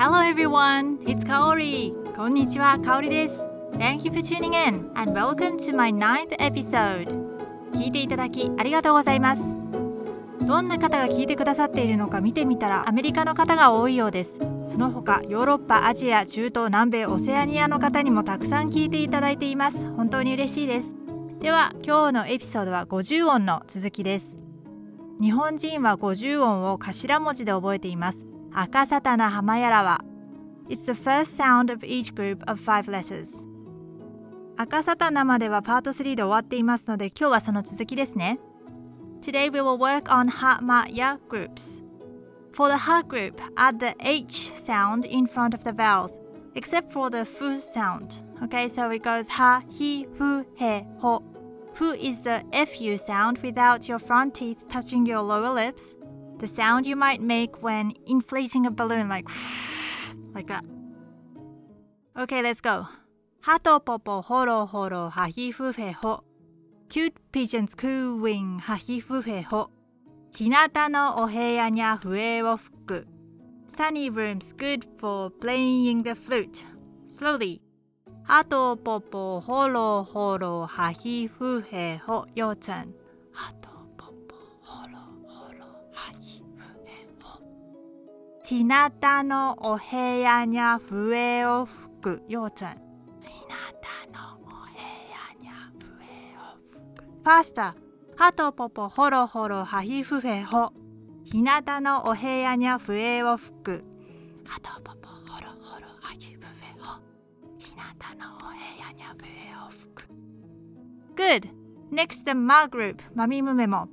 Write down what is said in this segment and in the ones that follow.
Hello everyone, it's Kaori. こんにちは、かおりです。Thank you for tuning in and welcome to my ninth episode. 聞いていただきありがとうございます。どんな方が聞いてくださっているのか見てみたらアメリカの方が多いようです。その他ヨーロッパ、アジア、中東、南米、オセアニアの方にもたくさん聞いていただいています。本当に嬉しいです。では今日のエピソードは50音の続きです。日本人は50音を頭文字で覚えています。赤サタナハマヤラは It's the first sound of each group of five letters 赤サタナまではパート3で終わっていますので今日はその続きですね Today we will work on Ha Ma Ya groups For the Ha group, add the H sound in front of the vowels except for the Fu sound Okay, so it goes Ha, Hi, Fu, He, Ho Fu is the FU sound without your front teeth touching your lower lips the sound you might make when inflating a balloon, like like that. Okay, let's go. Hato popo horo horo hahi fufe ho. Cute pigeons cooing hahi fufe ho. Hinata no oheya nya fue wo fuku. Sunny rooms good for playing the flute. Slowly. Hato popo horo horo hahi fufe ho yo-chan. 日向のお部屋にゃ笛を吹くようちゃん。日向のお部屋にゃ笛を吹く。パスタハトポポホロホロハヒフフェホ日向のお部屋にゃ笛を吹く。ハトポポホロホロハヒフフェホ日向のお部屋にゃ笛を吹く。Good! Next the ma group. マミムメモ。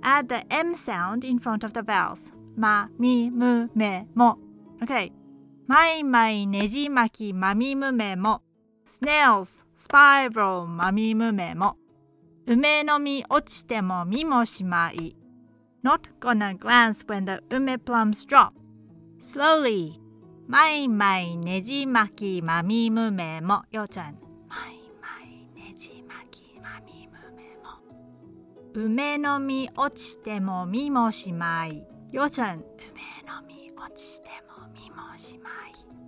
Add the M sound in front of the vowels まみむめも。OK まいまいねじ巻きまみむめも。Snails spiral まみむめも。梅の実落ちても見もしまい。Not gonna glance when the 梅 plums drop slowly まいまいねじ巻きまみむめも。ようちゃんまいまいねじ巻きまみむめも。梅の実落ちても見もしまい。ようちゃん梅の実落ちてもみもしまい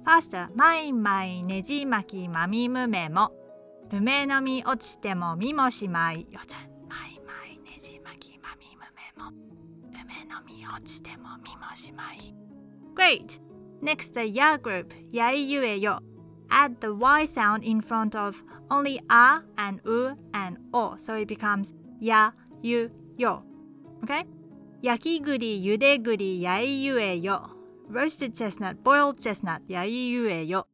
パスタマイマイねじ巻きまみむめも梅の実落ちてもみもしまいようちゃんマイマイねじ巻きまみむめも梅の実落ちてもみもしまい Great! Next the ya group やいゆえよ Add the y sound in front of only a and u and o so it becomes ya, you, yo. Okay? 焼き栗、ゆで栗、やいゆえよ。roasted chestnut, boiled chestnut, やいゆえよ。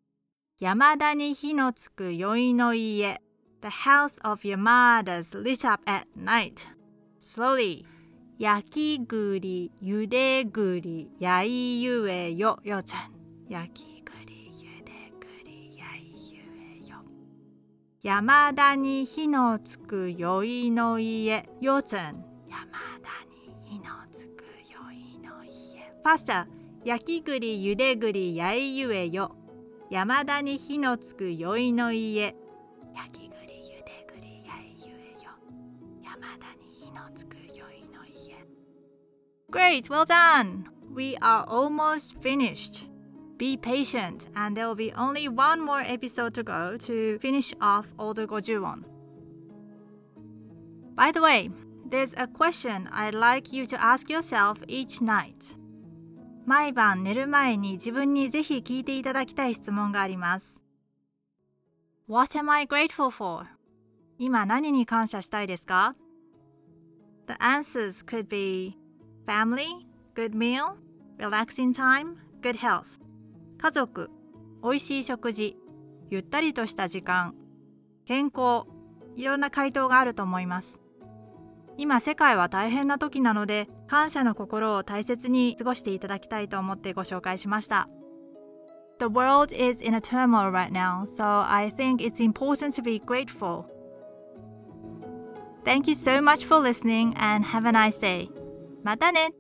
山田に火のつく宵の家。The house of Yamada's lit up at night. Slowly. 焼き栗、ゆで栗、やいゆえよ。よちゃん。焼き栗、ゆで栗、やいゆえよ。山田に火のつく宵の家。よちゃん。山田に火のつく宵の家パスタ焼き栗ゆで栗やいゆえよ山田に火のつく宵の家焼き栗ゆで栗やいゆえよ山田に火のつく宵の家 Great, well done! We are almost finished. Be patient, and there will be only one more episode to go to finish off all the 50 By the way, There's a question I'd like you to ask yourself each night. 毎晩寝る前に自分にぜひ聞いていただきたい質問があります。What am I grateful for? 今何に感謝したいですか ?The answers could be family, good meal, relaxing time, good health. 家族、美味しい食事、ゆったりとした時間、健康、いろんな回答があると思います。今世界は大変な時なので感謝の心を大切に過ごしていただきたいと思ってご紹介しました。The world is in a turmoil right now, so I think it's important to be grateful. Thank you so much for listening and have a nice day. またね